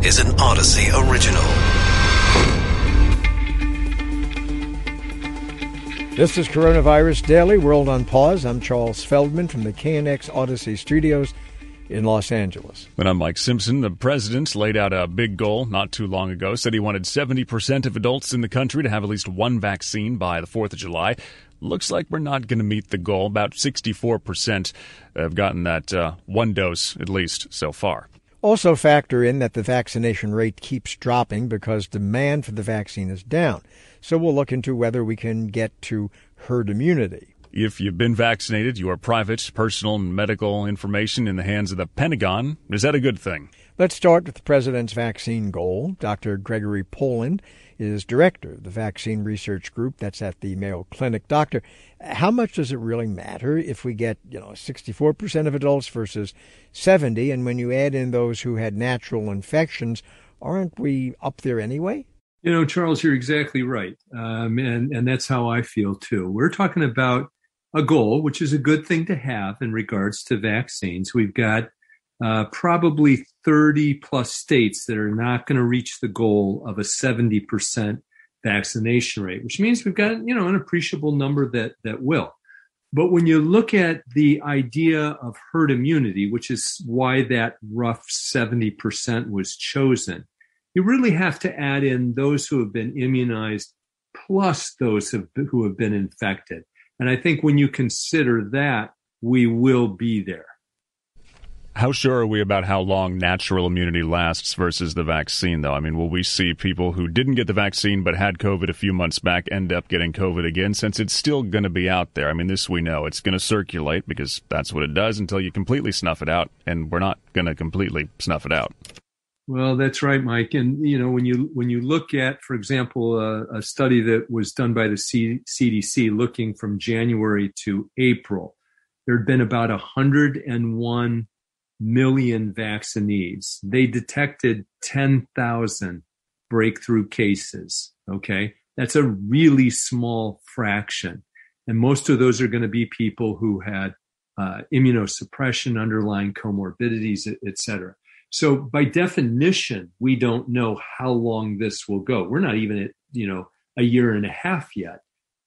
This is an Audacy original. This is Coronavirus Daily World on Pause. I'm Charles Feldman from the KNX Audacy Studios in Los Angeles. And I'm Mike Simpson. The president laid out a big goal not too long ago, said he wanted 70% of adults in the country to have at least one vaccine by the 4th of July. Looks like we're not going to meet the goal. About 64% have gotten that uh, one dose at least so far. Also, factor in that the vaccination rate keeps dropping because demand for the vaccine is down. So, we'll look into whether we can get to herd immunity. If you've been vaccinated, your private, personal, and medical information in the hands of the Pentagon. Is that a good thing? Let's start with the president's vaccine goal. Dr. Gregory Poland is director of the Vaccine Research Group that's at the Mayo Clinic. Doctor, how much does it really matter if we get, you know, 64% of adults versus 70 and when you add in those who had natural infections, aren't we up there anyway? You know, Charles, you're exactly right. Um, and, and that's how I feel too. We're talking about a goal, which is a good thing to have in regards to vaccines. We've got uh, probably 30 plus states that are not going to reach the goal of a 70% vaccination rate, which means we've got, you know, an appreciable number that, that will. But when you look at the idea of herd immunity, which is why that rough 70% was chosen, you really have to add in those who have been immunized plus those who have been infected. And I think when you consider that, we will be there. How sure are we about how long natural immunity lasts versus the vaccine, though? I mean, will we see people who didn't get the vaccine but had COVID a few months back end up getting COVID again since it's still going to be out there? I mean, this we know. It's going to circulate because that's what it does until you completely snuff it out, and we're not going to completely snuff it out. Well, that's right, Mike. And you know, when you when you look at, for example, a study that was done by the C- CDC, looking from January to April, there had been about 101 million vaccinees. They detected 10,000 breakthrough cases. Okay. That's a really small fraction. And most of those are going to be people who had uh, immunosuppression, underlying comorbidities, et cetera. So by definition, we don't know how long this will go. We're not even at, you know, a year and a half yet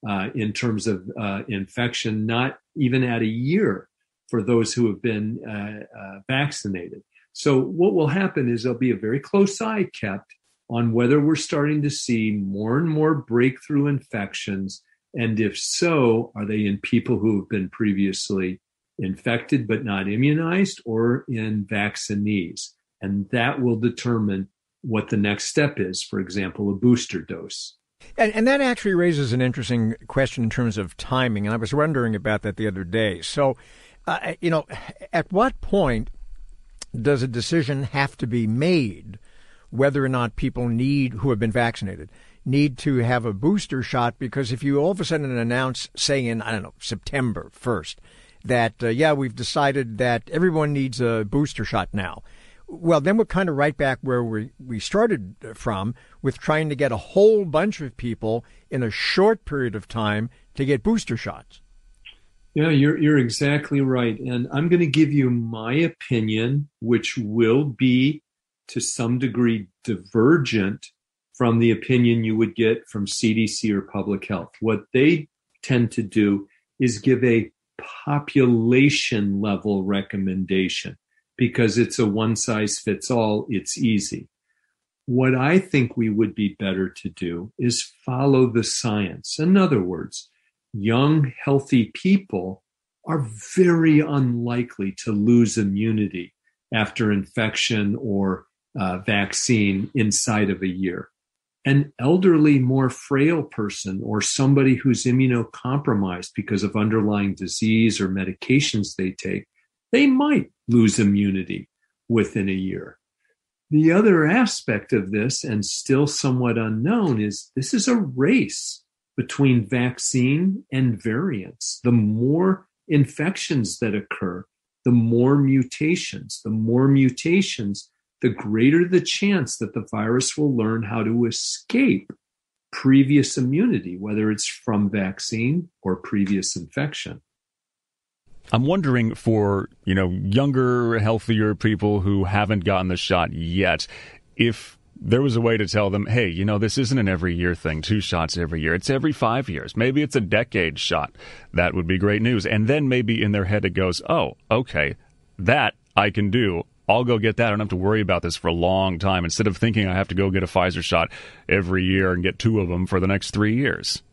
uh, in terms of uh, infection, not even at a year for those who have been uh, uh, vaccinated. So what will happen is there'll be a very close eye kept on whether we're starting to see more and more breakthrough infections. And if so, are they in people who have been previously infected but not immunized or in vaccinees? And that will determine what the next step is, for example, a booster dose. And, and, that actually raises an interesting question in terms of timing. And I was wondering about that the other day. So, uh, you know, at what point does a decision have to be made whether or not people need who have been vaccinated need to have a booster shot? Because if you all of a sudden announce, say in I don't know September first, that uh, yeah we've decided that everyone needs a booster shot now. Well, then we're kind of right back where we, we started from with trying to get a whole bunch of people in a short period of time to get booster shots. Yeah, you're you're exactly right. And I'm going to give you my opinion, which will be to some degree divergent from the opinion you would get from CDC or public health. What they tend to do is give a population level recommendation because it's a one size fits all, it's easy. What I think we would be better to do is follow the science. In other words, young, healthy people are very unlikely to lose immunity after infection or uh, vaccine inside of a year. An elderly, more frail person or somebody who's immunocompromised because of underlying disease or medications they take, they might lose immunity within a year. The other aspect of this, and still somewhat unknown, is this is a race between vaccine and variants. The more infections that occur, the more mutations. The more mutations, the greater the chance that the virus will learn how to escape previous immunity, whether it's from vaccine or previous infection. I'm wondering for, you know, younger, healthier people who haven't gotten the shot yet, if there was a way to tell them, hey, you know, this isn't an every year thing, two shots every year. It's every five years. Maybe it's a decade shot. That would be great news. And then maybe in their head it goes, oh, okay, that I can do. I'll go get that. I don't have to worry about this for a long time instead of thinking I have to go get a Pfizer shot every year and get two of them for the next three years.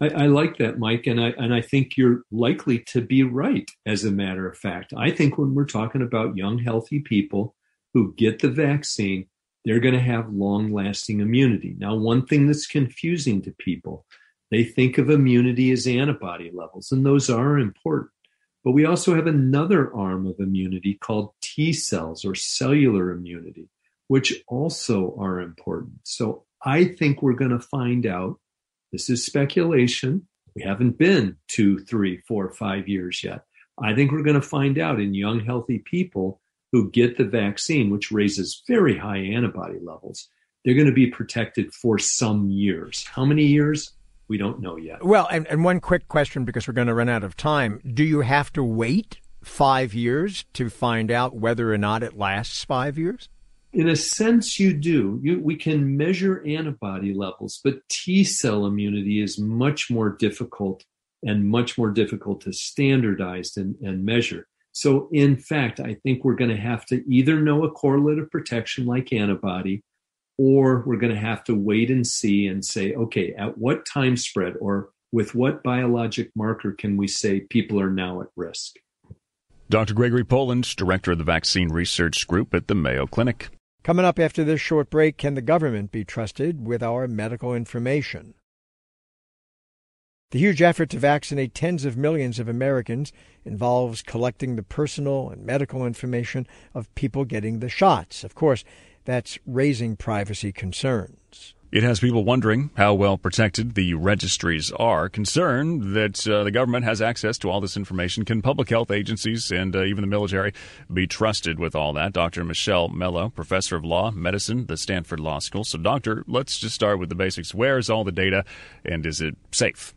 I, I, like that, Mike, and I and I think you're likely to be right. As a matter of fact, I think when we're talking about young, healthy people who get the vaccine, they're going to have long-lasting immunity. Now, one thing that's confusing to people, they think of immunity as antibody levels, and those are important. But we also have another arm of immunity called T cells or cellular immunity, which also are important. So I think we're going to find out this is speculation. We haven't been two, three, four, five years yet. I think we're going to find out in young, healthy people who get the vaccine, which raises very high antibody levels, they're going to be protected for some years. How many years? We don't know yet. Well, and, and one quick question because we're going to run out of time. Do you have to wait five years to find out whether or not it lasts five years? In a sense, you do. You, we can measure antibody levels, but T cell immunity is much more difficult and much more difficult to standardize and, and measure. So, in fact, I think we're going to have to either know a correlate of protection like antibody, or we're going to have to wait and see and say, okay, at what time spread or with what biologic marker can we say people are now at risk? Dr. Gregory Poland, Director of the Vaccine Research Group at the Mayo Clinic. Coming up after this short break, can the government be trusted with our medical information? The huge effort to vaccinate tens of millions of Americans involves collecting the personal and medical information of people getting the shots. Of course, that's raising privacy concerns. It has people wondering how well protected the registries are, concerned that uh, the government has access to all this information. Can public health agencies and uh, even the military be trusted with all that? Dr. Michelle Mello, professor of law, medicine, the Stanford Law School. So, doctor, let's just start with the basics. Where is all the data and is it safe?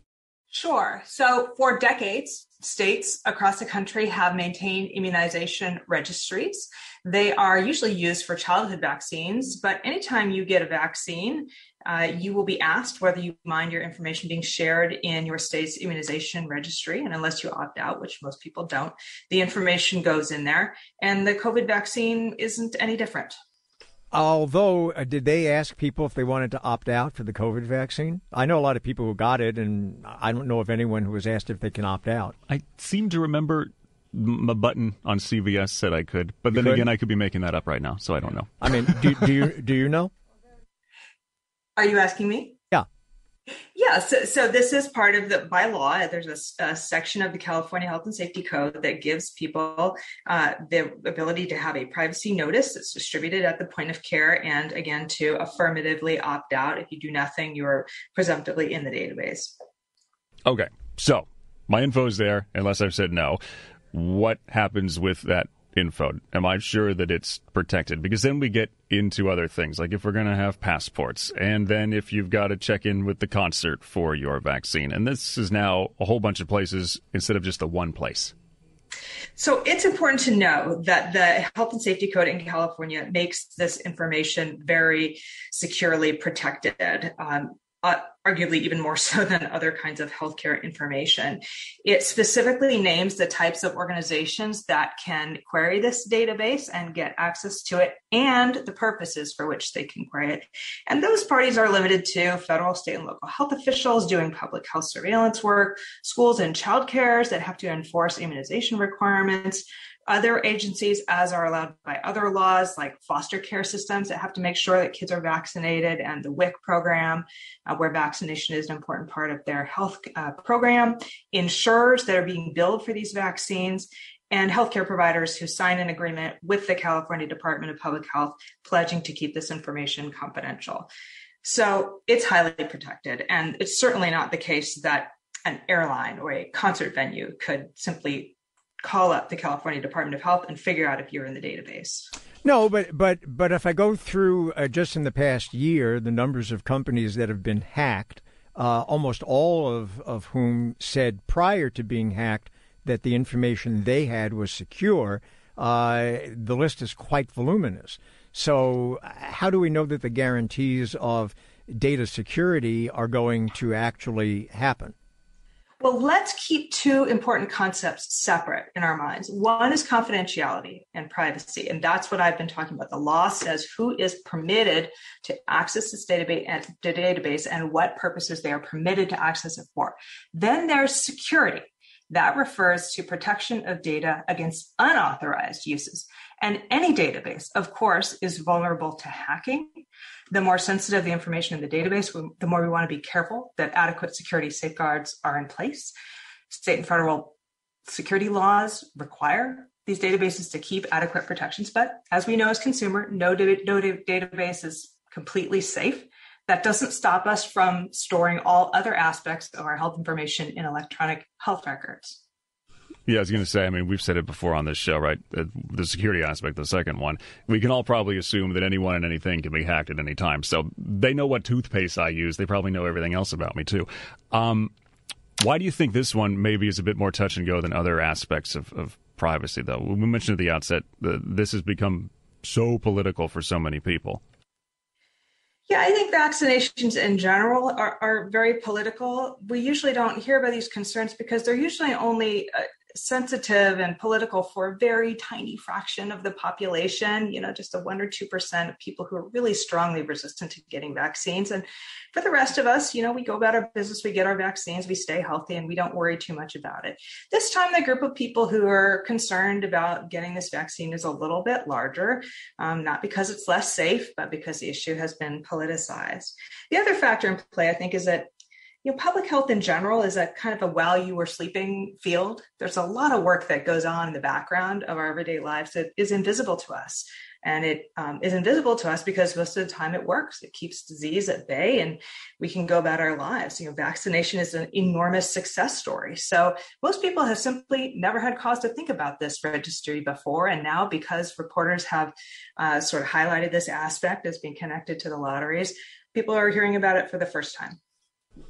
Sure. So, for decades, states across the country have maintained immunization registries. They are usually used for childhood vaccines, but anytime you get a vaccine, uh, you will be asked whether you mind your information being shared in your state's immunization registry. And unless you opt out, which most people don't, the information goes in there. And the COVID vaccine isn't any different. Although, uh, did they ask people if they wanted to opt out for the COVID vaccine? I know a lot of people who got it, and I don't know of anyone who was asked if they can opt out. I seem to remember a button on CVS said I could, but You then could? again, I could be making that up right now, so I don't know. I mean, do, do you do you know? Are you asking me? Yeah. So, so this is part of the by law. There's a section of the California Health and Safety Code that gives people uh, the ability to have a privacy notice that's distributed at the point of care, and again to affirmatively opt out. If you do nothing, you're presumptively in the database. Okay, so my info is there, unless I've said no. What happens with that info? Am I sure that it's protected? Because then we get into other things, like if we're going to have passports, and then if you've got to check in with the concert for your vaccine. And this is now a whole bunch of places instead of just the one place. So it's important to know that the Health and Safety Code in California makes this information very securely protected. Um, uh, arguably even more so than other kinds of healthcare information. It specifically names the types of organizations that can query this database and get access to it and the purposes for which they can query it. And those parties are limited to federal, state, and local health officials doing public health surveillance work, schools and child cares that have to enforce immunization requirements, other agencies, as are allowed by other laws, like foster care systems that have to make sure that kids are vaccinated, and the WIC program, uh, where vaccination is an important part of their health uh, program, insurers that are being billed for these vaccines, and healthcare providers who sign an agreement with the California Department of Public Health pledging to keep this information confidential. So it's highly protected. And it's certainly not the case that an airline or a concert venue could simply call up the California Department of Health and figure out if you're in the database. No, but but but if I go through uh, just in the past year the numbers of companies that have been hacked, uh, almost all of of whom said prior to being hacked that the information they had was secure. uh, the list is quite voluminous. So, how do we know that the guarantees of data security are going to actually happen? Well, let's keep two important concepts separate in our minds. One is confidentiality and privacy, and that's what I've been talking about. The law says who is permitted to access this database and what purposes they are permitted to access it for. Then there's security. That refers to protection of data against unauthorized uses. And any database, of course, is vulnerable to hacking. The more sensitive the information in the database, the more we want to be careful that adequate security safeguards are in place. State and federal security laws require these databases to keep adequate protections. But as we know as consumer, no, no database is completely safe. That doesn't stop us from storing all other aspects of our health information in electronic health records. Yeah, I was going to say, I mean, we've said it before on this show, right? The security aspect, the second one. We can all probably assume that anyone and anything can be hacked at any time. So they know what toothpaste I use. They probably know everything else about me, too. Um, why do you think this one maybe is a bit more touch and go than other aspects of, of privacy, though? We mentioned at the outset this has become so political for so many people. Yeah, I think vaccinations in general are, are very political. We usually don't hear about these concerns because they're usually only uh, sensitive and political for a very tiny fraction of the population, you know, just a one or 2% of people who are really strongly resistant to getting vaccines. And for the rest of us, you know, we go about our business, we get our vaccines, we stay healthy, and we don't worry too much about it. This time, the group of people who are concerned about getting this vaccine is a little bit larger, um, not because it's less safe, but because the issue has been politicized. The other factor in play, I think, is that you know, public health in general is a kind of a while you were sleeping field. There's a lot of work that goes on in the background of our everyday lives that is invisible to us. And it um, is invisible to us because most of the time it works. It keeps disease at bay and we can go about our lives. You know, vaccination is an enormous success story. So most people have simply never had cause to think about this registry before. And now, because reporters have uh, sort of highlighted this aspect as being connected to the lotteries, people are hearing about it for the first time.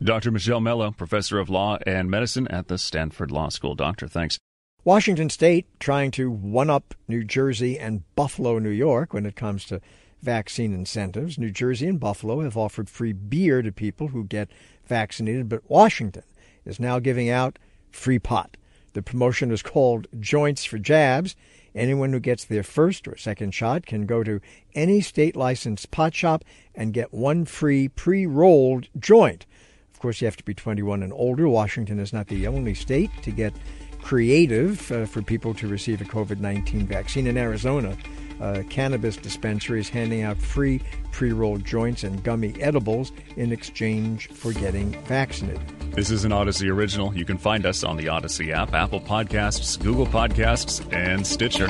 Dr. Michelle Mello, professor of law and medicine at the Stanford Law School. Doctor, thanks. Washington State trying to one up New Jersey and Buffalo, New York when it comes to vaccine incentives. New Jersey and Buffalo have offered free beer to people who get vaccinated, but Washington is now giving out free pot. The promotion is called Joints for Jabs. Anyone who gets their first or second shot can go to any state licensed pot shop and get one free pre rolled joint course, you have to be 21 and older. Washington is not the only state to get creative uh, for people to receive a COVID 19 vaccine. In Arizona, uh, cannabis dispensary is handing out free pre rolled joints and gummy edibles in exchange for getting vaccinated. This is an Audacy original. You can find us on the Audacy app, Apple Podcasts, Google Podcasts, and Stitcher.